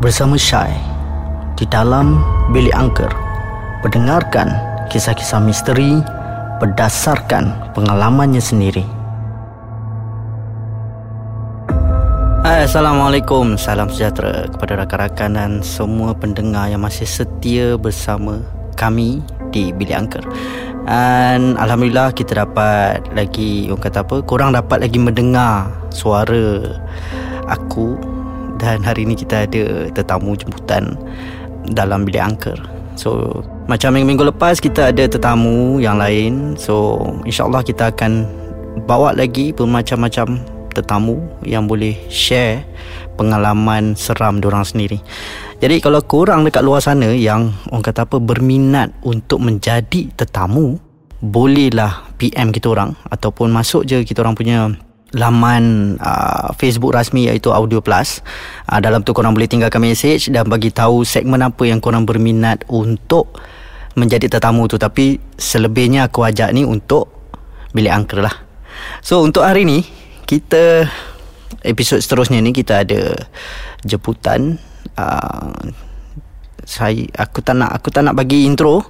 bersama Syai di dalam bilik angker mendengarkan kisah-kisah misteri berdasarkan pengalamannya sendiri. Hai, Assalamualaikum, salam sejahtera kepada rakan-rakan dan semua pendengar yang masih setia bersama kami di bilik angker. Dan Alhamdulillah kita dapat lagi Orang kata apa Korang dapat lagi mendengar Suara Aku Dan hari ini kita ada Tetamu jemputan Dalam bilik angker. So Macam minggu-minggu lepas Kita ada tetamu Yang lain. So InsyaAllah kita akan Bawa lagi Bermacam-macam Tetamu Yang boleh share Pengalaman seram Diorang sendiri. Jadi kalau korang dekat luar sana yang orang kata apa berminat untuk menjadi tetamu, bolehlah PM kita orang ataupun masuk je kita orang punya laman uh, Facebook rasmi iaitu Audio Plus. Uh, dalam tu korang boleh tinggalkan message dan bagi tahu segmen apa yang korang berminat untuk menjadi tetamu tu tapi selebihnya aku ajak ni untuk bilik angker lah. So untuk hari ni kita episod seterusnya ni kita ada jemputan uh, saya aku tak nak aku tak nak bagi intro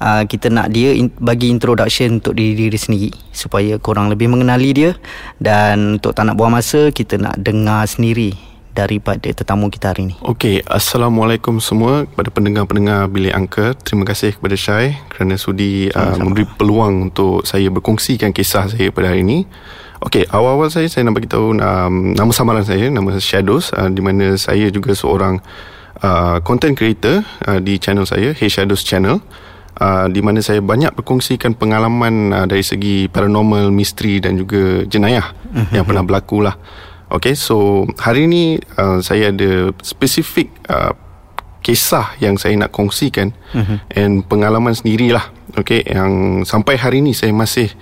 uh, kita nak dia in, bagi introduction untuk diri diri sendiri supaya korang lebih mengenali dia dan untuk tak nak buang masa kita nak dengar sendiri daripada tetamu kita hari ini. Okey, assalamualaikum semua kepada pendengar-pendengar Bilik Angka. Terima kasih kepada Syai kerana sudi uh, memberi peluang untuk saya berkongsikan kisah saya pada hari ini. Okey, awal-awal saya saya nak bagi tahu um, nama samaran saya, nama Shadows uh, di mana saya juga seorang uh, content creator uh, di channel saya, Hey Shadows Channel. Uh, di mana saya banyak berkongsikan pengalaman uh, dari segi paranormal, misteri dan juga jenayah uh-huh. yang pernah berlaku lah. Okay, so hari ini uh, saya ada spesifik uh, kisah yang saya nak kongsikan uh-huh. and pengalaman sendirilah. Okay, yang sampai hari ini saya masih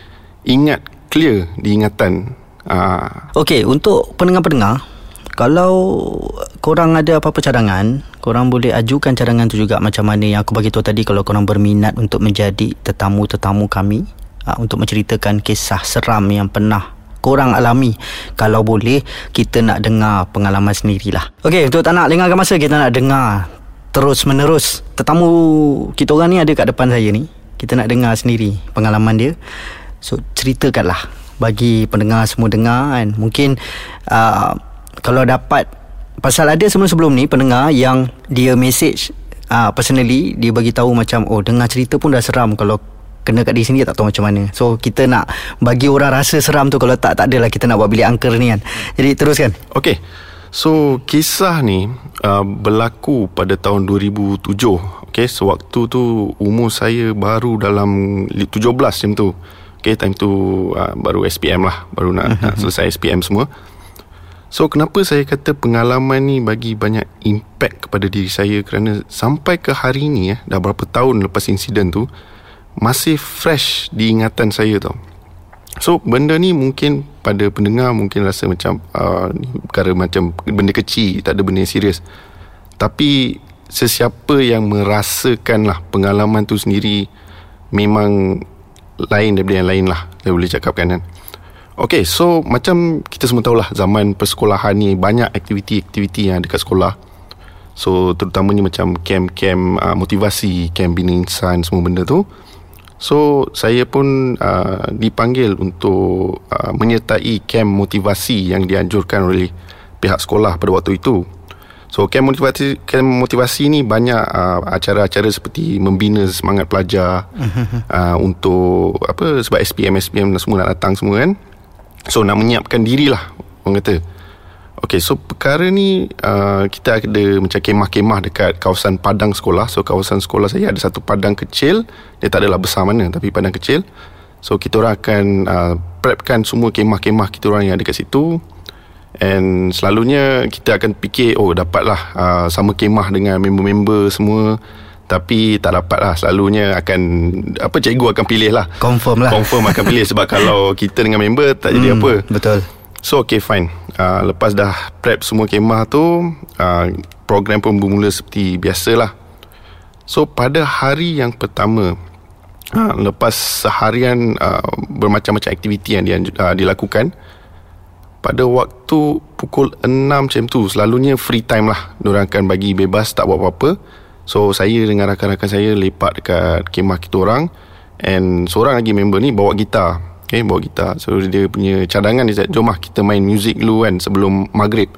ingat clear di ingatan. Uh. Okay, untuk pendengar-pendengar, kalau korang ada apa-apa cadangan, korang boleh ajukan cadangan tu juga macam mana. Yang aku bagi tahu tadi kalau korang berminat untuk menjadi tetamu-tetamu kami uh, untuk menceritakan kisah seram yang pernah korang alami Kalau boleh Kita nak dengar pengalaman sendirilah. Okey untuk tak nak lengahkan masa Kita nak dengar Terus menerus Tetamu kita orang ni ada kat depan saya ni. Kita nak dengar sendiri pengalaman dia. So ceritakanlah Bagi pendengar semua dengar kan. Mungkin uh, Kalau dapat Pasal ada sebelum-sebelum ni pendengar Yang dia message uh, Personally Dia bagi tahu macam Oh dengar cerita pun dah seram Kalau kena kat diri sendiri tak tahu macam mana. So kita nak bagi orang rasa seram tu kalau tak tak adalah kita nak buat bilik angker ni kan. Jadi teruskan. Okey. So kisah ni uh, berlaku pada tahun 2007. Okey, sewaktu tu umur saya baru dalam 17 macam tu. Okey, time tu uh, baru SPM lah, baru nak, nak selesai SPM semua. So kenapa saya kata pengalaman ni bagi banyak impact kepada diri saya kerana sampai ke hari ni ya, dah berapa tahun lepas insiden tu, masih fresh di ingatan saya tau. So benda ni mungkin pada pendengar mungkin rasa macam uh, perkara macam benda kecil, tak ada benda yang serius. Tapi sesiapa yang merasakan lah pengalaman tu sendiri memang lain daripada yang lain lah. Saya boleh cakapkan kan. Okay, so macam kita semua tahulah zaman persekolahan ni banyak aktiviti-aktiviti yang ada kat sekolah. So terutamanya macam camp-camp uh, motivasi, camp bina insan semua benda tu. So saya pun uh, dipanggil untuk uh, menyertai kem motivasi yang dianjurkan oleh pihak sekolah pada waktu itu. So kem motivasi kem motivasi ni banyak uh, acara-acara seperti membina semangat pelajar uh, untuk apa sebab SPM SPM semua nak datang semua kan. So nak menyiapkan dirilah orang kata. Okay, so perkara ni uh, kita ada macam kemah-kemah dekat kawasan padang sekolah. So kawasan sekolah saya ada satu padang kecil. Dia tak adalah besar mana tapi padang kecil. So kita orang akan uh, prepkan semua kemah-kemah kita orang yang ada kat situ. And selalunya kita akan fikir oh dapatlah uh, sama kemah dengan member-member semua. Tapi tak dapat lah. Selalunya akan Apa cikgu akan pilih lah. Confirm lah. Confirm akan pilih Sebab kalau kita dengan member Tak jadi hmm, apa. Betul. So okay fine. Uh, Lepas dah prep semua kemah tu uh, Program pun bermula seperti biasalah. So pada hari yang pertama uh, Lepas seharian uh, Bermacam-macam aktiviti yang dia, uh, dilakukan pada waktu pukul 6 macam tu selalunya free time lah. Diorang akan bagi bebas tak buat apa-apa so saya dengan rakan-rakan saya lepak dekat kemah kita orang. And seorang lagi member ni bawa gitar. Okay, bawa gitar. So dia punya cadangan dia jom lah kita main music dulu kan sebelum maghrib.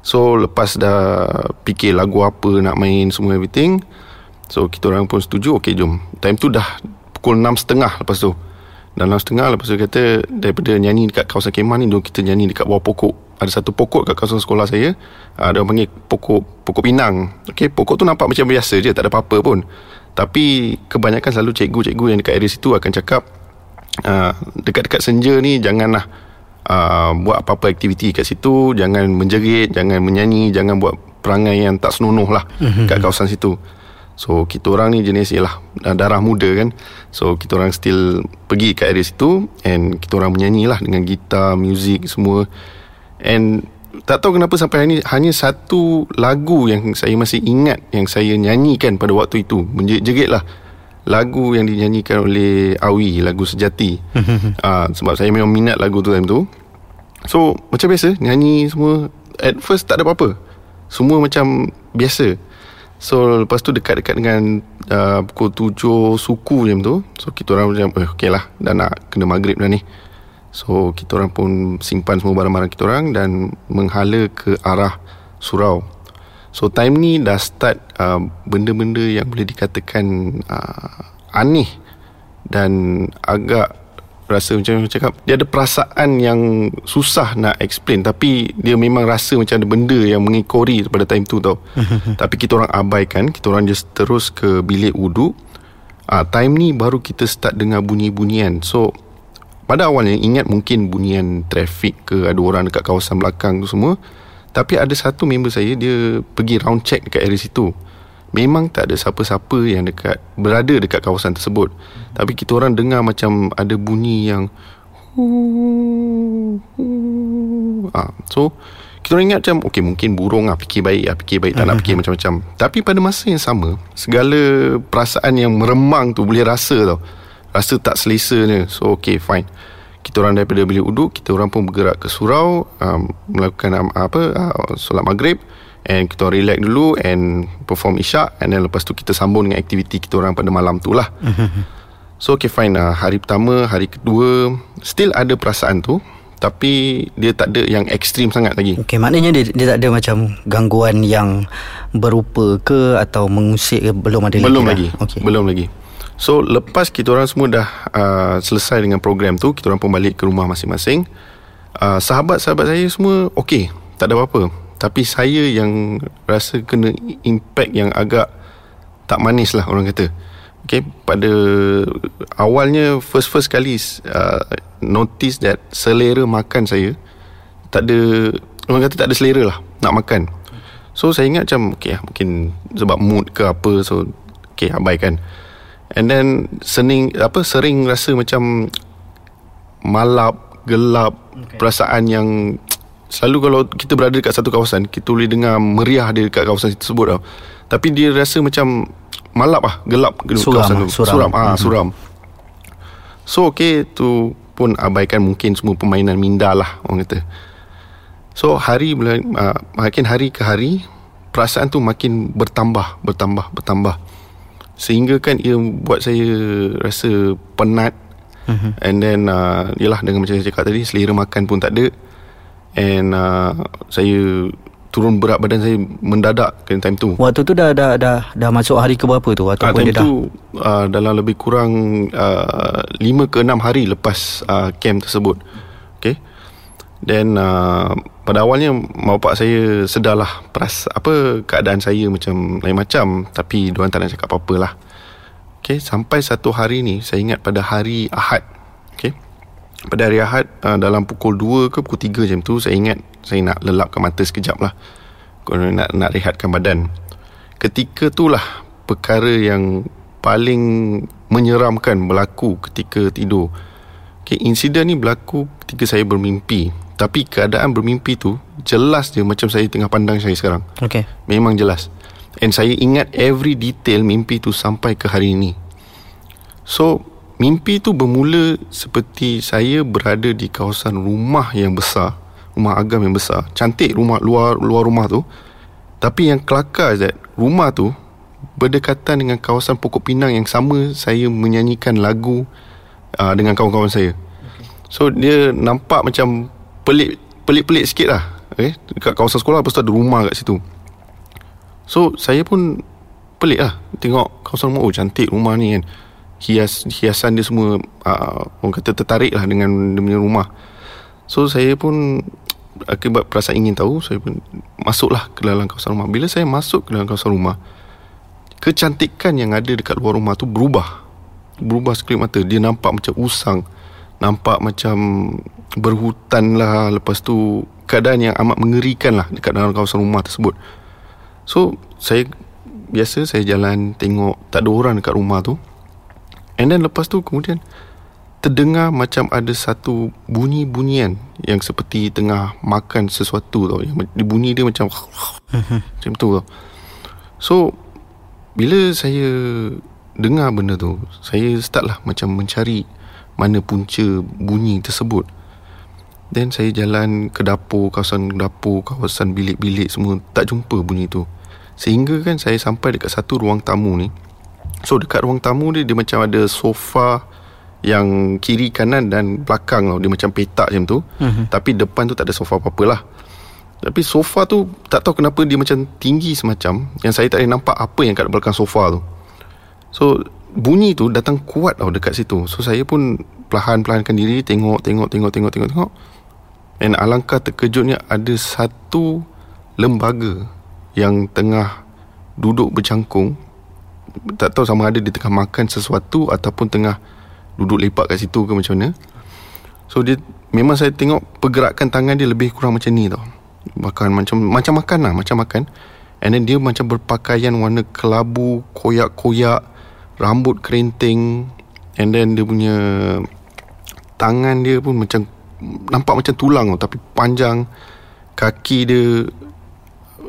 So lepas dah fikir lagu apa nak main semua everything so kita orang pun setuju okay jom. Time tu dah pukul 6.30 lepas tu. Dalam setengah lepas tu kata daripada nyanyi dekat kawasan kemah ni jom kita nyanyi dekat bawah pokok ada satu pokok kat kawasan sekolah saya uh, dia panggil pokok pokok pinang. Okey pokok tu nampak macam biasa je tak ada apa-apa pun. Tapi kebanyakan selalu cikgu-cikgu yang dekat area situ akan cakap uh, dekat-dekat senja ni janganlah uh, buat apa-apa aktiviti kat situ. Jangan menjerit jangan menyanyi jangan buat perangai yang tak senonoh lah mm-hmm. kat kawasan situ. So kita orang ni jenis ialah darah muda kan. So kita orang still pergi ke area situ And kita orang menyanyi lah dengan gitar, muzik semua And tak tahu kenapa sampai hari ni Hanya satu lagu yang saya masih ingat Yang saya nyanyikan pada waktu itu. Menjerit-jerit lah Lagu yang dinyanyikan oleh Awi Lagu Sejati. Uh, Sebab saya memang minat lagu tu time tu. So macam biasa Nyanyi semua At first tak ada apa-apa. Semua macam biasa. So lepas tu dekat-dekat dengan uh, Pukul tujuh suku macam tu. So kita orang macam eh, Okay lah Dah nak kena maghrib dah ni So kita orang pun Simpan semua barang-barang kita orang Dan menghala ke arah Surau. So time ni dah start uh, Benda-benda yang boleh dikatakan uh, Aneh Dan agak rasa macam yang cakap dia ada perasaan yang susah nak explain. Tapi dia memang rasa macam ada benda yang mengikori pada time tu tau. Tapi kita orang abaikan kita orang just terus ke bilik wudu. Ah time ni baru kita start dengar bunyi-bunyian. So pada awalnya ingat mungkin bunyian trafik ke ada orang dekat kawasan belakang tu semua tapi ada satu member saya dia pergi round check dekat area situ Memang tak ada siapa-siapa yang dekat berada dekat kawasan tersebut. Hmm. Tapi kita orang dengar macam ada bunyi yang ah, so kita orang ingat macam okey mungkin burung ah fikir baik ah fikir baik tak nak fikir macam-macam. Tapi pada masa yang sama segala perasaan yang meremang tu boleh rasa tau. Rasa tak selesa ni. So okey fine. Kita orang daripada bilik uduk, kita orang pun bergerak ke surau um, melakukan um, apa uh, solat maghrib and kita relax dulu and perform isyak and then lepas tu kita sambung dengan aktiviti kita orang pada malam tu lah so okay fine lah hari pertama hari kedua still ada perasaan tu tapi dia tak ada yang ekstrim sangat lagi Okay maknanya dia, dia tak ada macam gangguan yang berupa ke atau mengusik ke belum ada belum lagi, lagi. Lah. Okay. belum lagi so lepas kita orang semua dah uh, selesai dengan program tu kita orang pun balik ke rumah masing-masing uh, sahabat-sahabat saya semua okay tak ada apa-apa tapi saya yang rasa kena impact yang agak tak manis lah orang kata. Okay, pada awalnya first-first kali uh, notice that selera makan saya tak ada, orang kata tak ada selera lah nak makan. So saya ingat macam okay, mungkin sebab mood ke apa so okay abaikan. And then sening apa sering rasa macam malap, gelap, okay. perasaan yang Selalu kalau kita berada dekat satu kawasan Kita boleh dengar meriah dia dekat kawasan tersebut tau. Tapi dia rasa macam Malap lah Gelap suram, kawasan tu Suram Suram, ah, hmm. suram. So okay Tu pun abaikan mungkin semua permainan minda lah Orang kata So hari uh, Makin hari ke hari Perasaan tu makin bertambah Bertambah Bertambah Sehingga kan ia buat saya rasa penat. Uh-huh. And then uh, Yelah dengan macam saya cakap tadi Selera makan pun tak ada. And uh, Saya Turun berat badan saya Mendadak Kena time tu. Waktu tu dah Dah, dah, dah masuk hari ke berapa tu Ataupun uh, time dia tu uh, Dalam lebih kurang uh, 5 ke 6 hari Lepas uh, Camp tersebut. Okay? Then uh, Pada awalnya Bapak saya Sedarlah peras, Apa Keadaan saya macam Lain macam Tapi Diorang tak nak cakap apa-apa lah. Okay Sampai satu hari ni Saya ingat pada hari Ahad. Okay pada hari Ahad uh, dalam pukul 2 ke pukul 3 jam tu saya ingat saya nak lelapkan mata sekejap lah. Nak, nak rehatkan badan. Ketika itulah perkara yang paling menyeramkan berlaku ketika tidur. Okay, insiden ni berlaku ketika saya bermimpi tapi keadaan bermimpi tu jelas je macam saya tengah pandang saya sekarang. Okay. memang jelas. And saya ingat every detail mimpi tu sampai ke hari ini. So Mimpi tu bermula seperti saya berada di kawasan rumah yang besar Rumah agam yang besar. Cantik rumah luar luar rumah tu. Tapi yang kelakar Zat Rumah tu Berdekatan dengan kawasan pokok pinang Yang sama saya menyanyikan lagu uh, Dengan kawan-kawan saya. So dia nampak macam Pelik Pelik-pelik sikit lah. Okay? Dekat kawasan sekolah Lepas tu ada rumah kat situ. So saya pun Pelik lah. Tengok kawasan rumah Oh cantik rumah ni kan. Hias Hiasan dia semua uh, Orang kata tertarik lah Dengan dia punya rumah. So saya pun Akibat perasaan ingin tahu Saya pun Masuklah ke dalam kawasan rumah. Bila saya masuk ke dalam kawasan rumah Kecantikan yang ada Dekat luar rumah tu Berubah. Berubah sekelip mata. Dia nampak macam usang. Nampak macam Berhutan lah. Lepas tu Keadaan yang amat mengerikan lah Dekat dalam kawasan rumah tersebut. So Saya Biasa saya jalan Tengok Tak ada orang dekat rumah tu. And then lepas tu kemudian Terdengar macam ada satu Bunyi-bunyian Yang seperti tengah Makan sesuatu tau. Yang Bunyi dia macam Macam tu tau. So Bila saya Dengar benda tu Saya start lah macam mencari Mana punca bunyi tersebut Then saya jalan ke dapur Kawasan dapur Kawasan bilik-bilik semua Tak jumpa bunyi tu. Sehingga kan saya sampai dekat satu ruang tamu ni. So dekat ruang tamu ni Dia macam ada sofa Yang kiri kanan dan belakang tau. Dia macam petak macam tu. Uh-huh. Tapi depan tu tak ada sofa apa-apa lah. Tapi sofa tu Tak tahu kenapa dia macam tinggi semacam. Yang saya tak boleh nampak apa yang kat belakang sofa tu. So bunyi tu datang kuat tau dekat situ. So saya pun perlahan-perlahankan diri Tengok, tengok, tengok, tengok, tengok, tengok Dan alangkah terkejutnya Ada satu lembaga Yang tengah duduk bercangkung Tak tahu sama ada dia tengah makan sesuatu Ataupun tengah duduk lepak kat situ ke macam mana. So dia Memang saya tengok pergerakan tangan dia lebih kurang macam ni tau. Makan macam macam makan lah Macam makan. And then dia macam berpakaian warna kelabu Koyak-koyak Rambut kerinting. And then dia punya Tangan dia pun macam Nampak macam tulang tau Tapi panjang Kaki dia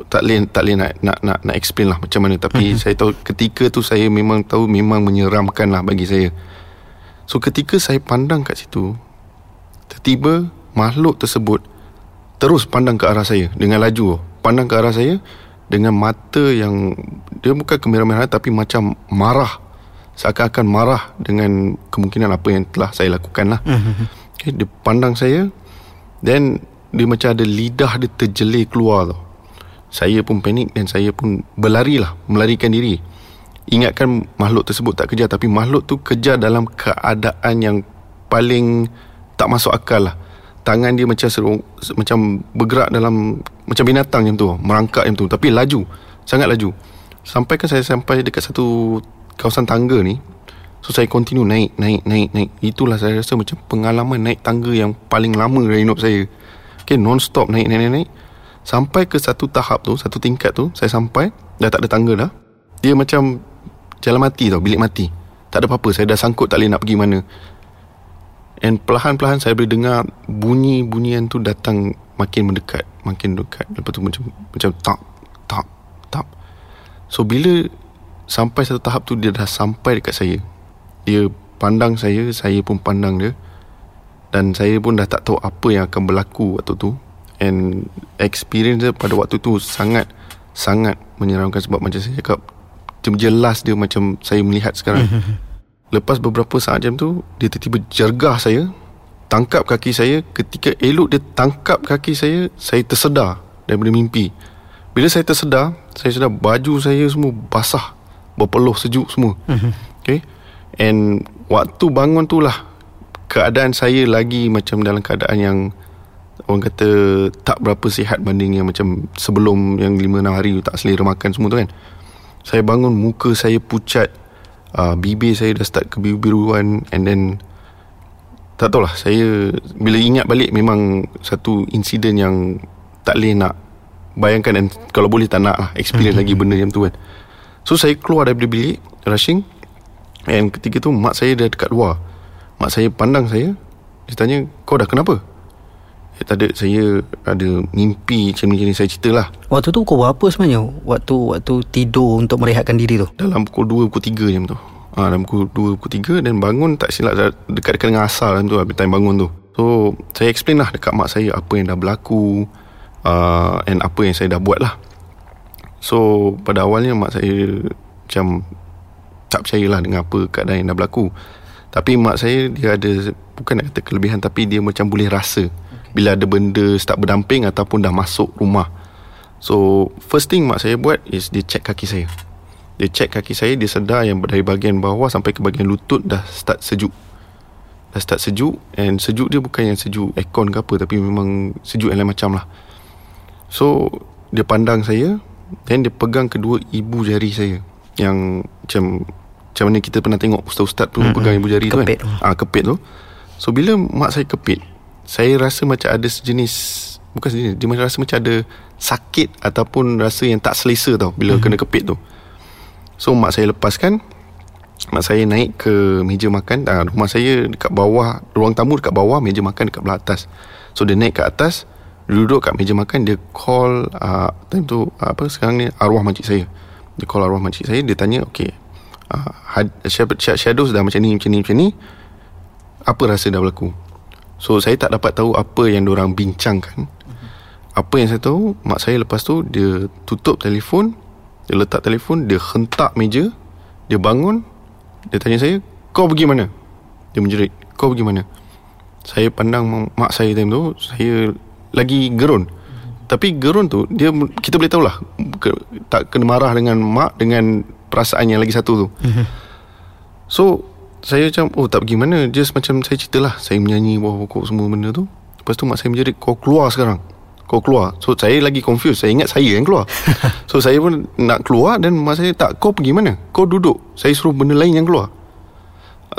tak boleh tak boleh nak nak nak, nak explain lah macam mana. Tapi uh-huh. saya tahu ketika tu saya memang tahu memang menyeramkan lah bagi saya. So ketika saya pandang kat situ tiba-tiba makhluk tersebut terus pandang ke arah saya dengan laju. Pandang ke arah saya dengan mata yang dia bukan kemerah-merahan tapi macam marah. Seakan-akan marah dengan kemungkinan apa yang telah saya lakukan lah. Uh-huh. Okay, dia pandang saya then dia macam ada lidah dia terjelir keluar tau. Saya pun panik dan saya pun berlari lah Melarikan diri. Ingatkan makhluk tersebut tak kejar Tapi makhluk tu kejar dalam keadaan yang Paling tak masuk akal lah. Tangan dia macam seru, macam bergerak dalam Macam binatang macam tu Merangkak macam tu Tapi laju Sangat laju. Sampai kan saya sampai dekat satu Kawasan tangga ni So saya continue naik Naik naik naik. Itulah saya rasa macam pengalaman naik tangga Yang paling lama dari hidup saya. Okay non-stop naik naik naik, naik. Sampai ke satu tahap tu Satu tingkat tu Saya sampai Dah tak ada tangga dah. Dia macam Jalan mati tau Bilik mati. Tak ada apa-apa Saya dah sangkut tak boleh nak pergi mana. And perlahan-perlahan Saya boleh dengar Bunyi-bunyian tu datang Makin mendekat Makin dekat. Lepas tu macam Macam tak Tak Tak. So bila Sampai satu tahap tu Dia dah sampai dekat saya Dia pandang saya Saya pun pandang dia. Dan saya pun dah tak tahu Apa yang akan berlaku waktu tu. And experience dia pada waktu tu sangat Sangat menyeramkan sebab macam saya cakap jelas dia macam saya melihat sekarang. Lepas beberapa saat jam tu Dia tiba-tiba jergah saya Tangkap kaki saya. Ketika elok dia tangkap kaki saya Saya tersedar daripada mimpi. Bila saya tersedar Saya sedar baju saya semua basah Berpeluh sejuk semua. Okay And waktu bangun tu lah Keadaan saya lagi macam dalam keadaan yang orang kata tak berapa sihat banding yang macam sebelum yang 5-6 hari tak selera makan semua tu kan. Saya bangun muka saya pucat uh, bibir saya dah start kebiru-biruan and then tak tahulah saya bila ingat balik memang satu insiden yang tak boleh nak bayangkan dan kalau boleh tak nak lah experience lagi benda macam tu kan. So saya keluar daripada bilik rushing and ketika tu mak saya dah dekat luar. Mak saya pandang saya dia tanya kau dah kenapa? Eh, tak ada Saya ada mimpi macam ni Saya cerita lah Waktu tu pukul berapa sebenarnya? Waktu waktu tidur Untuk merehatkan diri tu? Dalam pukul 2 Pukul 3 macam tu. Ha, Dalam pukul 2 Pukul 3 Dan bangun tak silap Dekat-dekat dengan asal macam tu Habis time bangun tu. So So saya explain lah dekat mak saya apa yang dah berlaku uh, and apa yang saya dah buat lah. So pada awalnya mak saya macam tak percayalah dengan apa keadaan yang dah berlaku. Tapi mak saya dia ada bukan nak kata kelebihan tapi dia macam boleh rasa bila ada benda start berdamping ataupun dah masuk rumah. So first thing mak saya buat is dia check kaki saya. Dia check kaki saya dia sedar yang dari bahagian bawah sampai ke bahagian lutut dah start sejuk. Dah start sejuk and sejuk dia bukan yang sejuk aircon ke apa tapi memang sejuk yang lain macam lah. So dia pandang saya dan dia pegang kedua ibu jari saya yang macam macam mana kita pernah tengok ustaz-ustaz tu mm-hmm. pegang ibu jari kepit tu kan. Ah kepit tu. So bila mak saya kepit, saya rasa macam ada sejenis bukan sejenis, dia macam rasa macam ada sakit ataupun rasa yang tak selesa tau bila mm-hmm. kena kepit tu. So mak saya lepaskan Mak saya naik ke meja makan ah, Rumah saya dekat bawah Ruang tamu dekat bawah Meja makan dekat belah atas So dia naik ke atas Duduk kat meja makan Dia call uh, Time tu uh, Apa sekarang ni Arwah makcik saya Dia call arwah makcik saya Dia tanya Okay uh, Shadows dah macam ni Macam ni macam ni. Apa rasa dah berlaku? So saya tak dapat tahu Apa yang orang bincangkan. Apa yang saya tahu Mak saya lepas tu Dia tutup telefon Dia letak telefon Dia hentak meja Dia bangun Dia tanya saya Kau pergi mana? Dia menjerit Kau pergi mana? Saya pandang mak saya time tu Saya lagi gerun tapi gerun tu dia kita boleh tahulah ke, tak kena marah dengan mak dengan perasaan yang lagi satu tu. Mhm. so saya macam oh tak pergi mana? Just macam saya ceritalah saya menyanyi bawah pokok semua benda tu. Lepas tu mak saya menjerit kau keluar sekarang. Kau keluar. So saya lagi confused. Saya ingat saya yang keluar. So saya pun nak keluar dan mak saya tak kau pergi mana? Kau duduk. Saya suruh benda lain yang keluar.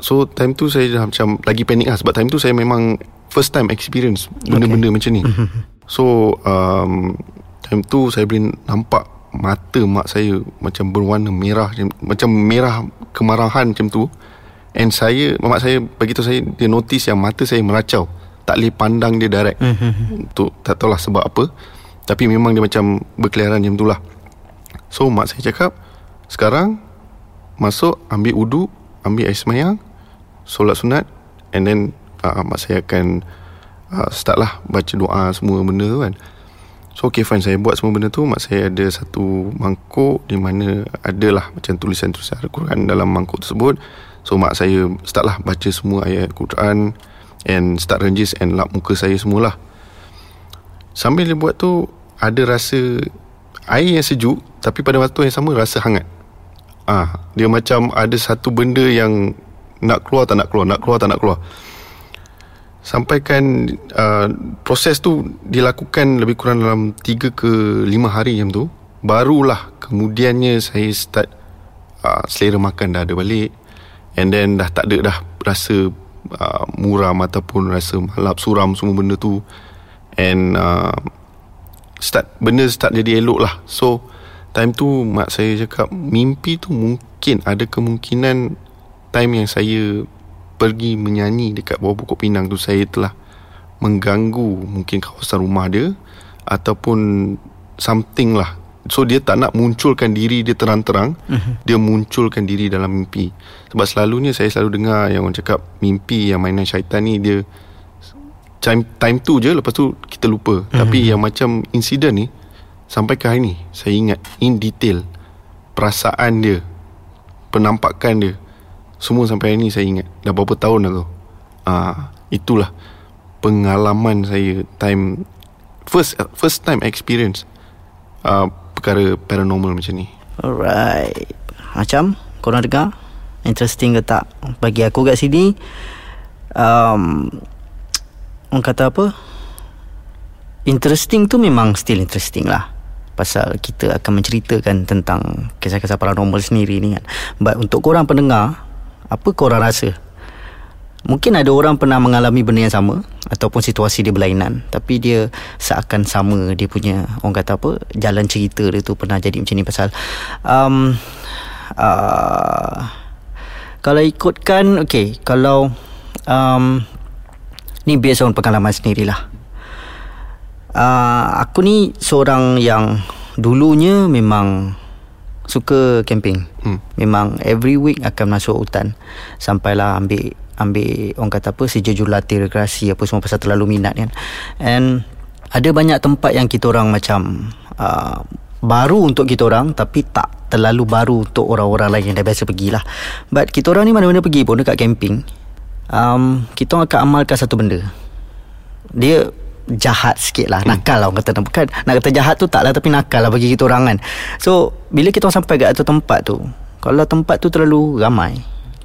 So time tu saya dah macam lagi panik lah. Sebab time tu saya memang first time experience benda-benda okay. macam ni. So um, time tu saya boleh nampak mata mak saya macam berwarna merah macam merah kemarahan macam tu. And saya mak saya bagi tu saya dia notice yang mata saya meracau. Tak boleh pandang dia direct. tu tak tahulah sebab apa. Tapi memang dia macam berkeliaran macam tu lah. So mak saya cakap sekarang masuk ambil uduk, ambil air semayang, solat sunat and then uh, mak saya akan uh, start lah baca doa semua benda tu kan. So okay fine. Saya buat semua benda tu. Mak saya ada satu mangkuk di mana adalah macam tulisan-tulisan Al-Quran dalam mangkuk tersebut. So mak saya start lah baca semua ayat Al-Quran and start renjis and lap muka saya semualah. Sambil dia buat tu ada rasa air yang sejuk tapi pada waktu yang sama rasa hangat. Ah dia macam ada satu benda yang nak keluar tak nak keluar nak keluar tak nak keluar sampaikan uh, proses tu dilakukan lebih kurang dalam 3 ke 5 hari macam tu. Barulah kemudiannya saya start uh, selera makan. Dah ada balik. And then dah tak ada dah rasa uh, muram ataupun rasa malap suram semua benda tu. And uh, start benda start jadi elok lah. So time tu mak saya cakap mimpi tu mungkin ada kemungkinan time yang saya pergi menyanyi dekat bawah pokok pinang tu saya telah mengganggu mungkin kawasan rumah dia ataupun something lah so dia tak nak munculkan diri dia terang-terang uh-huh. dia munculkan diri dalam mimpi sebab selalunya saya selalu dengar yang orang cakap mimpi yang mainan syaitan ni dia time, time tu je lepas tu kita lupa uh-huh. tapi yang macam insiden ni sampai ke hari ni saya ingat in detail perasaan dia penampakan dia semua sampai hari ni saya ingat. Dah berapa tahun dah tu? Ah, Itulah Pengalaman saya Time First first time experience uh, Perkara paranormal macam ni. Alright. Macam Korang dengar? Interesting ke tak? Bagi aku kat sini um, Orang kata apa? Interesting tu memang Still interesting lah. Pasal kita akan menceritakan Tentang Kisah-kisah paranormal sendiri ni kan. But untuk korang pendengar apa kau orang rasa? Mungkin ada orang pernah mengalami benda yang sama Ataupun situasi dia berlainan Tapi dia seakan sama Dia punya Orang kata apa Jalan cerita dia tu Pernah jadi macam ni Pasal um, uh, Kalau ikutkan Okay Kalau um, Ni based on pengalaman sendirilah uh, Aku ni Seorang yang Dulunya memang suka camping. Hmm. Memang every week akan masuk hutan. Sampailah ambil ambil orang kata apa sejujur latih rekreasi apa semua pasal terlalu minat kan and ada banyak tempat yang kita orang macam uh, baru untuk kita orang tapi tak terlalu baru untuk orang-orang lain yang dah biasa pergilah but kita orang ni mana-mana pergi pun dekat camping um, kita orang akan amalkan satu benda dia jahat sikit lah hmm. Nakal lah orang kata Bukan nak kata jahat tu tak lah Tapi nakal lah bagi kita orang kan So Bila kita sampai kat satu tempat tu Kalau tempat tu terlalu ramai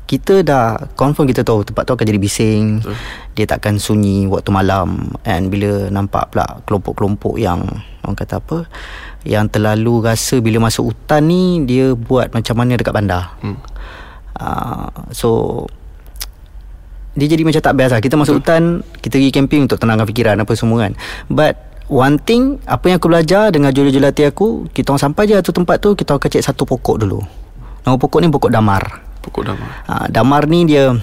kita dah confirm kita tahu tempat tu akan jadi bising Betul. dia takkan sunyi waktu malam and bila nampak pula kelompok-kelompok yang orang kata apa yang terlalu rasa bila masuk hutan ni dia buat macam mana dekat bandar hmm. uh, so dia jadi macam tak best lah kita masuk hutan kita pergi camping untuk tenangkan fikiran apa semua kan but one thing apa yang aku belajar dengan jula-jula hati aku kita orang sampai je satu tempat tu kita akan cek satu pokok dulu nama pokok ni pokok damar Pokok damar. Ha, damar ni dia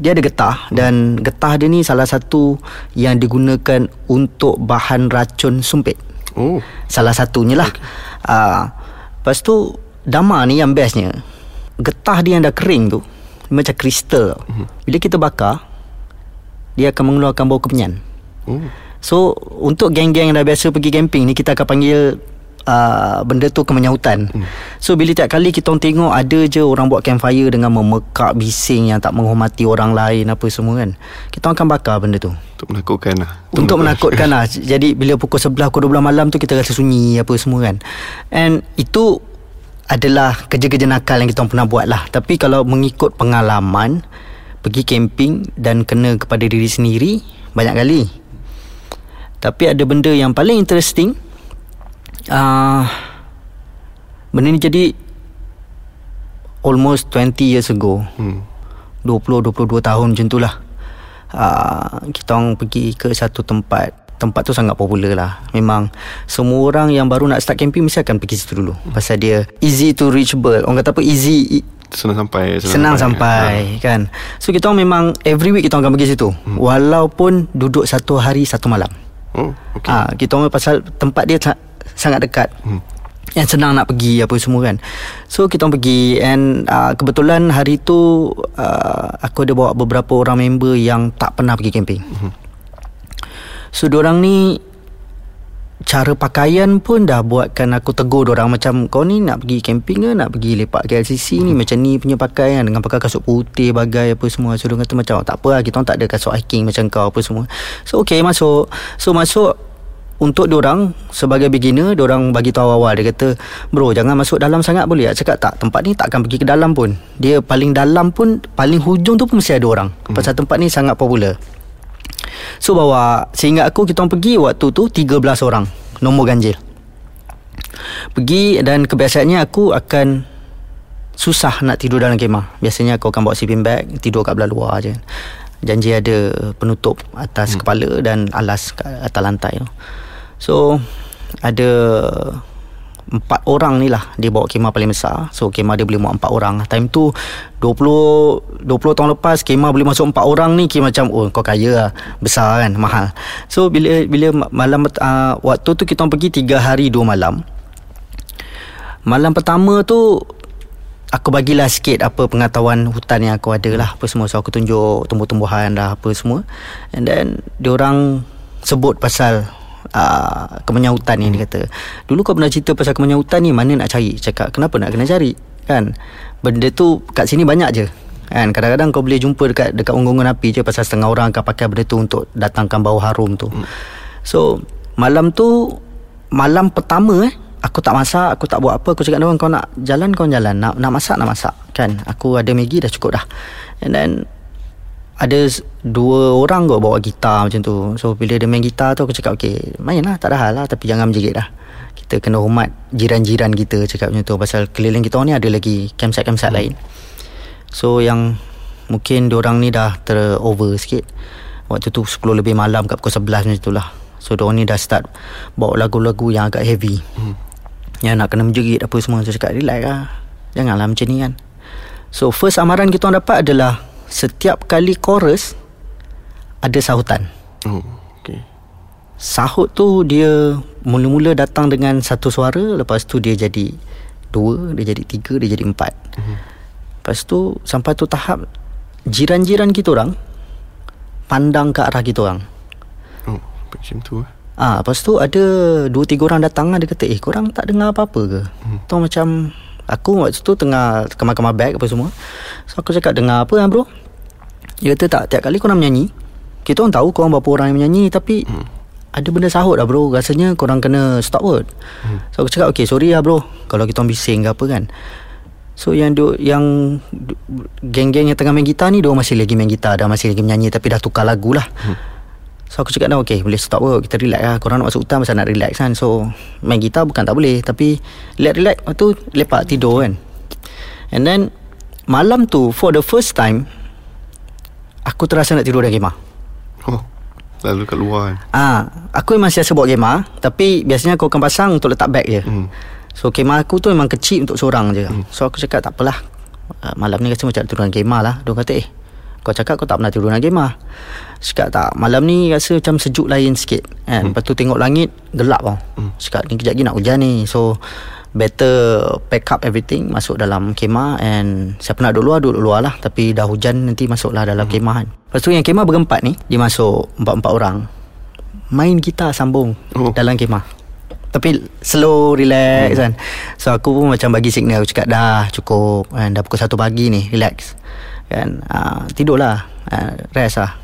dia ada getah hmm. dan getah dia ni salah satu yang digunakan untuk bahan racun sumpit. Oh. Salah satunya lah. Okay. Ha, lepas tu damar ni yang bestnya getah dia yang dah kering tu macam kristal. Hmm. Bila kita bakar dia akan mengeluarkan bau kemenyan. Oh. So untuk geng-geng yang dah biasa pergi camping ni kita akan panggil uh, benda tu kemenyautan. Hmm. So bila tiap kali kita tengok ada je orang buat campfire dengan memekak bising yang tak menghormati orang lain apa semua kan. Kita akan bakar benda tu. Untuk menakutkan lah. Untuk menakutkan lah. Jadi bila pukul 11 pukul 12 malam tu kita rasa sunyi apa semua kan. And itu adalah kerja-kerja nakal yang kita pernah buat lah. Tapi kalau mengikut pengalaman pergi camping dan kena kepada diri sendiri banyak kali. Tapi ada benda yang paling interesting uh, Benda ni jadi Almost 20 years ago hmm. 20-22 tahun macam tu lah uh, Kita orang pergi ke satu tempat Tempat tu sangat popular lah Memang Semua orang yang baru nak start camping Mesti akan pergi situ dulu hmm. Pasal dia Easy to reachable Orang kata apa Easy Senang sampai Senang, senang sampai, sampai ha. kan So kita orang memang Every week kita orang akan pergi situ hmm. Walaupun Duduk satu hari Satu malam Oh, okay. ha, Kita orang pasal Tempat dia sangat dekat hmm. Yang senang nak pergi apa semua kan So kita pergi And uh, kebetulan hari tu uh, Aku ada bawa beberapa orang member Yang tak pernah pergi camping hmm. So orang ni Cara pakaian pun dah buatkan aku tegur orang Macam kau ni nak pergi camping ke? Nak pergi lepak KLCC hmm. ni? Macam ni punya pakaian Dengan pakai kasut putih Bagai apa semua. So dia kata macam Tak apa lah Kita tak ada kasut hiking macam kau apa semua. So okay masuk. So masuk untuk orang sebagai beginner orang bagi tahu awal. Dia kata bro jangan masuk dalam sangat boleh tak? Cakap tak tempat ni takkan pergi ke dalam pun. Dia paling dalam pun paling hujung tu pun mesti ada orang. Hmm. pasal tempat ni sangat popular so bawa sehingga aku kita orang pergi waktu tu 13 orang. Nombor ganjil. Pergi dan kebiasaannya aku akan susah nak tidur dalam kemah. Biasanya aku akan bawa sleeping bag tidur kat belah luar je. Janji ada penutup atas hmm. kepala dan alas atas lantai tu. So Ada Empat orang ni lah Dia bawa kemah paling besar. So kemah dia boleh muat empat orang. Time tu 20 20 tahun lepas Kemah boleh masuk empat orang ni Kemah macam Oh kau kaya lah. Besar kan Mahal. So bila bila malam uh, Waktu tu kita pergi tiga hari dua malam. Malam pertama tu Aku bagilah sikit apa pengetahuan hutan yang aku ada lah. Apa semua. So aku tunjuk tumbuh-tumbuhan dah apa semua. And then dia orang sebut pasal uh, kemenyautan ni dia kata dulu kau pernah cerita pasal kemenyautan ni mana nak cari? Cakap kenapa nak kena cari? Kan? Benda tu kat sini banyak je. Kan? Kadang-kadang kau boleh jumpa dekat dekat unggungan api je pasal setengah orang akan pakai benda tu untuk datangkan bau harum tu. Hmm. so malam tu malam pertama eh aku tak masak aku tak buat apa aku cakap dengan kau nak jalan kau jalan. Nak nak masak nak masak. Kan? Aku ada Maggi dah cukup dah. And then ada dua orang kot bawa gitar macam tu. So bila dia main gitar tu aku cakap okay main lah tak ada hal lah tapi jangan menjerit lah. Kita kena hormat jiran-jiran kita cakap macam tu. Pasal keliling kita ni ada lagi campsite-campsite hmm. lain. So yang mungkin orang ni dah terover sikit. Waktu tu 10 lebih malam kat pukul 11 macam tu lah. So diorang ni dah start bawa lagu-lagu yang agak heavy. Hmm. yang nak kena menjerit apa semua. So cakap relax lah. Janganlah macam ni kan. So first amaran kita orang dapat adalah setiap kali chorus ada sahutan. Oh, okey. Sahut tu dia mula-mula datang dengan satu suara, lepas tu dia jadi dua, dia jadi tiga, dia jadi empat. Uh-huh. Lepas tu sampai tu tahap Jiran-jiran kita orang Pandang ke arah kita orang Oh macam tu eh Ah, lepas tu ada dua tiga orang datang dia kata, "Eh, korang tak dengar apa-apa ke?" Hmm. Tu macam aku waktu tu tengah kemar-kemar bag apa semua. So aku cakap, "Dengar apa lah, bro?" Dia kata, "Tak, tiap kali korang menyanyi, kita orang tahu korang berapa orang yang menyanyi tapi hmm. ada benda sahut lah, bro. Rasanya korang kena stop word." Hmm. So aku cakap, "Okay, sorry lah, bro. Kalau kita orang bising ke apa kan." So yang du, yang du, geng-geng yang tengah main gitar ni dia masih lagi main gitar dah masih lagi menyanyi tapi dah tukar lagu lah. Hmm. So aku cakap dah okay Boleh stop work Kita relax lah. Korang nak masuk hutan Pasal nak relax kan. So Main gitar bukan tak boleh Tapi Relax-relax Lepas tu Lepak tidur kan. And then Malam tu For the first time Aku terasa nak tidur dalam kemah. Oh Lalu kat luar kan? Ah, Aku memang siasa bawa kemah Tapi biasanya aku akan pasang Untuk letak bag je. Hmm. So kemah aku tu memang kecil Untuk seorang je. Hmm. So aku cakap tak apalah. Uh, Malam ni rasa macam tidur dalam kemah lah. Dia kata eh Kau cakap kau tak pernah tidur dalam kemah Cakap tak Malam ni rasa macam sejuk lain sikit kan? Hmm. Lepas tu tengok langit Gelap tau hmm. Cakap ni kejap lagi nak hujan ni So Better pack up everything Masuk dalam kemah And Siapa nak duduk luar Duduk luar lah Tapi dah hujan Nanti masuklah dalam hmm. kemah kan Lepas tu yang kemah berempat ni Dia masuk Empat-empat orang Main gitar sambung oh. Dalam kemah tapi slow relax hmm. kan So aku pun macam bagi signal Aku cakap dah cukup kan? Dah pukul satu pagi ni Relax kan? Uh, Tidurlah. Uh, Rest lah.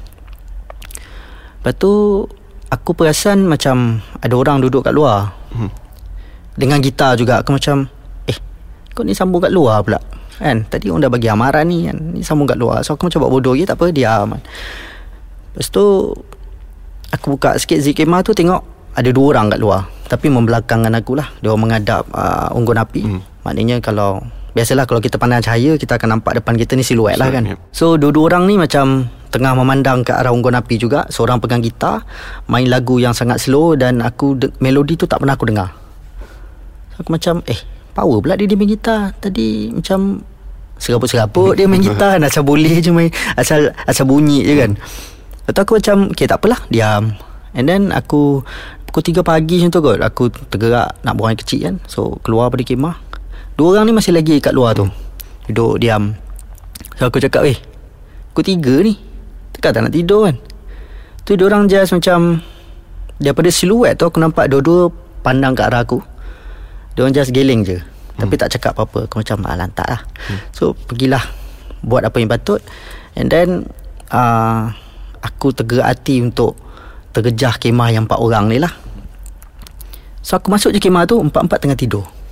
Lepas tu Aku perasan macam Ada orang duduk kat luar. Hmm. Dengan gitar juga Aku macam Eh Kau ni sambung kat luar pula. Kan? Tadi orang dah bagi amaran ni kan? Ni sambung kat luar. So aku macam buat bodoh je Tak apa diam. Lepas tu Aku buka sikit zikimah tu Tengok Ada dua orang kat luar. Tapi membelakangkan aku lah. Dia orang menghadap uh, Unggun api. Hmm. Maknanya kalau Biasalah kalau kita pandang cahaya Kita akan nampak depan kita ni siluet lah kan. So dua-dua orang ni macam tengah memandang ke arah unggun api juga. Seorang pegang gitar main lagu yang sangat slow dan aku de- melodi tu tak pernah aku dengar. Aku macam eh power pula dia, dia main gitar. Tadi macam seraput-seraput dia main gitar asal boleh je main asal asal bunyi je kan. Lepas aku macam Okay tak apalah Diam. And then aku Pukul 3 pagi macam tu kot Aku tergerak Nak buang air kecil kan. So keluar pada kemah Dua orang ni masih lagi kat luar tu. Duduk diam. So aku cakap Eh Pukul 3 ni. Takkan tak nak tidur kan? Tu dia orang just macam Daripada siluet tu Aku nampak dua-dua Pandang ke arah aku. Dia orang just geling je. Hmm. Tapi tak cakap apa-apa. Aku macam ah, lantak lah. Hmm. So pergilah Buat apa yang patut. And then uh, Aku tergerak hati untuk Tergejah kemah yang empat orang ni lah. So aku masuk je kemah tu Empat-empat tengah tidur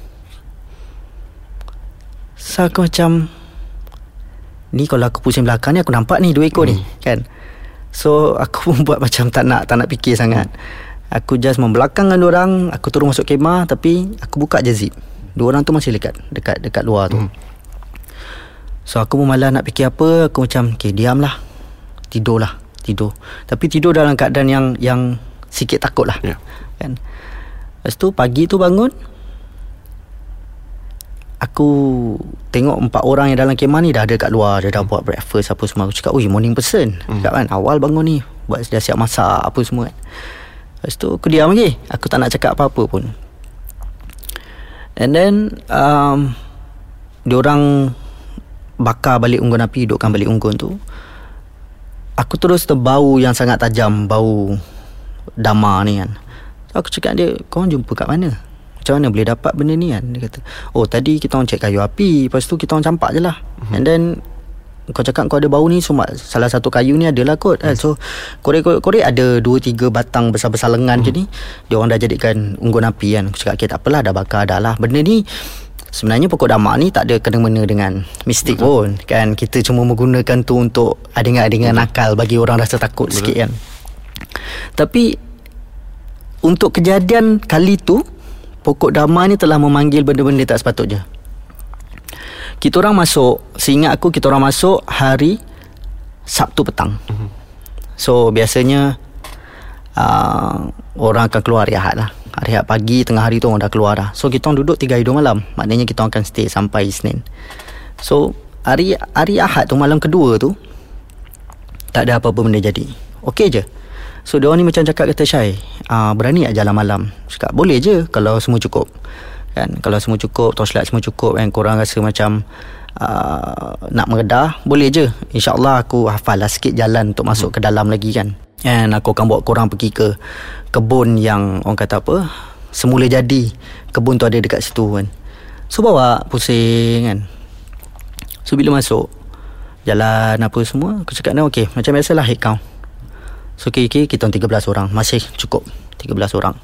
So aku macam Ni kalau aku pusing belakang ni Aku nampak ni dua ekor hmm. ni Kan So aku pun buat macam tak nak Tak nak fikir sangat hmm. Aku just membelakangkan dua orang Aku turun masuk kemah Tapi Aku buka je zip Dua orang tu masih dekat Dekat dekat luar tu hmm. So aku pun malah nak fikir apa Aku macam Okay diam lah Tidur lah Tidur Tapi tidur dalam keadaan yang Yang Sikit takut lah yeah. Kan Lepas tu pagi tu bangun aku tengok empat orang yang dalam kemah ni dah ada kat luar dia dah buat breakfast apa semua. Aku cakap oi morning person. Hmm. cakap kan awal bangun ni buat dah siap masak apa semua kan. Lepas tu aku diam lagi. Aku tak nak cakap apa-apa pun. And then um, dia orang bakar balik unggun api hidupkan balik unggun tu. Aku terus terbau yang sangat tajam bau dama ni kan. Aku cakap dia kau jumpa kat mana macam mana boleh dapat benda ni kan dia kata oh tadi kita orang cek kayu api lepas tu kita orang campak je lah mm-hmm. and then kau cakap kau ada bau ni semua salah satu kayu ni adalah kot mm. so korek-korek ada dua tiga batang besar-besar lengan mm. je ni dia orang dah jadikan unggun api kan aku cakap okay, tak apalah dah bakar dah lah benda ni Sebenarnya pokok damak ni tak ada kena-mena dengan mistik Betul. pun kan kita cuma menggunakan tu untuk adingan-adingan nakal bagi orang rasa takut Betul. sikit kan. Tapi untuk kejadian kali tu pokok dama ni telah memanggil benda-benda tak sepatutnya. Kita orang masuk, seingat aku kita orang masuk hari Sabtu petang. Mhm. So biasanya uh, orang akan keluar hari Ahad lah. Hari Ahad pagi, tengah hari tu orang dah keluar dah. So kita orang duduk tiga hari 2 malam. Maknanya kita orang akan stay sampai Isnin. So hari hari Ahad tu malam kedua tu tak ada apa-apa benda jadi. Okey je. So dia ni macam cakap kata Syai uh, Berani tak jalan malam Cakap boleh je Kalau semua cukup. Kan? Kalau semua cukup Torchlight semua cukup kan Korang rasa macam uh, nak meredah boleh je. Insyaallah aku hafal lah sikit jalan untuk masuk ke dalam lagi kan. And aku akan bawa korang pergi ke kebun yang orang kata apa semula jadi kebun tu ada dekat situ kan. So bawa pusing kan. So bila masuk jalan apa semua aku cakap ni okey macam biasalah head count so okay, kita 13 orang. Masih cukup 13 orang.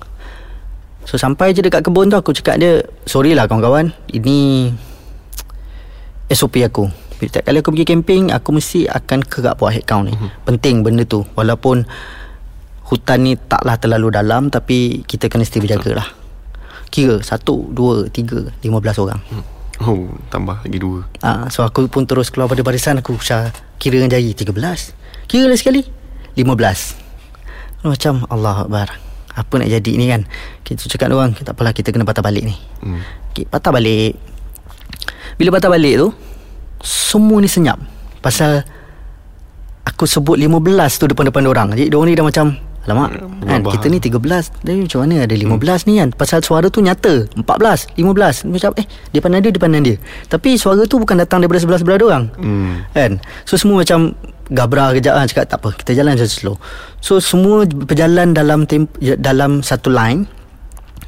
So sampai je dekat kebun tu aku cakap dia Sorry lah kawan-kawan. Ini SOP aku. Setiap kali aku pergi camping Aku mesti akan kerap buat head count ni. Mm-hmm. Penting benda tu. Walaupun Hutan ni taklah terlalu dalam Tapi kita kena still berjaga lah Kira Satu Dua Tiga Lima belas orang. Mm. Oh tambah lagi dua. Uh, So aku pun terus keluar pada barisan Aku usah kira dengan jari Tiga belas. Kira lah sekali Lima belas. Macam Allah Akbar Apa nak jadi ni kan? Kita cakap orang Tak apalah kita kena patah balik ni. Mm. okay, Patah balik. Bila patah balik tu semua ni senyap. Pasal Aku sebut 15 tu depan-depan orang. Jadi diorang ni dah macam Alamak hmm, kan, Kita ni 13 Tapi macam mana? Ada 15 hmm. ni kan. Pasal suara tu nyata. 14 15 Macam eh Dia pandang dia Dia pandang dia. Tapi suara tu bukan datang Daripada sebelah-sebelah orang. Hmm. Kan? So semua macam Gabra kejap kan. Cakap tak apa Kita jalan macam slow. So semua berjalan dalam temp- Dalam satu line.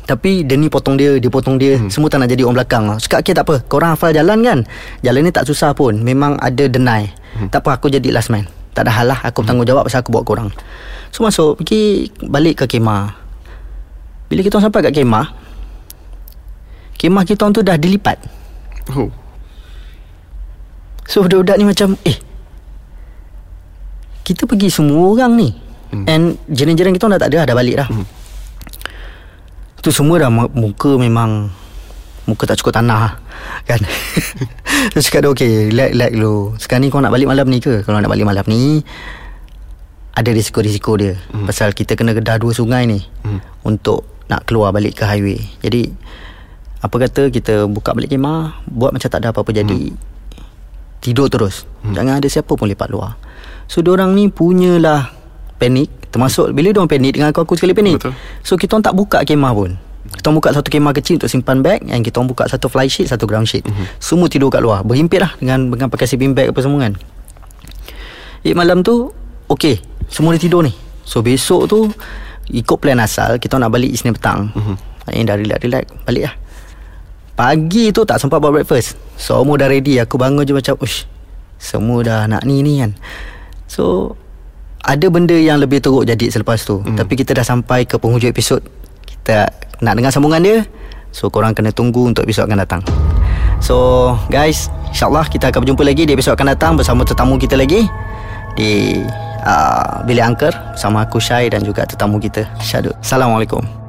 Tapi dia ni potong dia Dia potong dia. Hmm. Semua tak nak jadi orang belakang. Cakap okay tak apa. Korang hafal jalan kan? Jalan ni tak susah pun. Memang ada deny. Hmm. Tak apa aku jadi last man Tak ada hal lah Aku bertanggungjawab Pasal aku bawa korang So masuk Pergi balik ke kemah Bila kita sampai kat kemah Kemah kita tu dah dilipat oh. So budak-budak ni macam Eh Kita pergi semua orang ni hmm. And jiran-jiran kita dah tak ada Dah balik dah hmm. Tu semua dah muka memang Muka tak cukup tanah Kan Terus cakap dia okay Relax relax dulu Sekarang ni kau nak balik malam ni ke Kalau nak balik malam ni Ada risiko-risiko dia hmm. Pasal kita kena gedah dua sungai ni hmm. Untuk nak keluar balik ke highway Jadi Apa kata kita buka balik kemah Buat macam tak ada apa-apa jadi hmm. Tidur terus hmm. Jangan ada siapa pun lepak luar So diorang ni punyalah Panik Termasuk bila dia orang panik dengan aku aku sekali panik. Betul. So kita orang tak buka kemah pun. Kita buka satu kemah kecil untuk simpan beg dan kita orang buka satu fly sheet, satu ground sheet. Uh-huh. Semua tidur kat luar. Berhimpit lah dengan dengan pakai sleeping bag apa semua kan. Eh malam tu okey, semua dah tidur ni. So besok tu ikut plan asal kita nak balik Isnin petang. Uh-huh. Ini dah relax relax balik lah. Pagi tu tak sempat buat breakfast. So semua dah ready. Aku bangun je macam ush. Semua dah nak ni ni kan. So ada benda yang lebih teruk jadi selepas tu hmm. tapi kita dah sampai ke penghujung episod kita nak dengar sambungan dia so korang kena tunggu untuk episod akan datang. So guys insyaallah kita akan berjumpa lagi di episod akan datang bersama tetamu kita lagi di uh, bilik angker sama aku Syai dan juga tetamu kita Syadud Assalamualaikum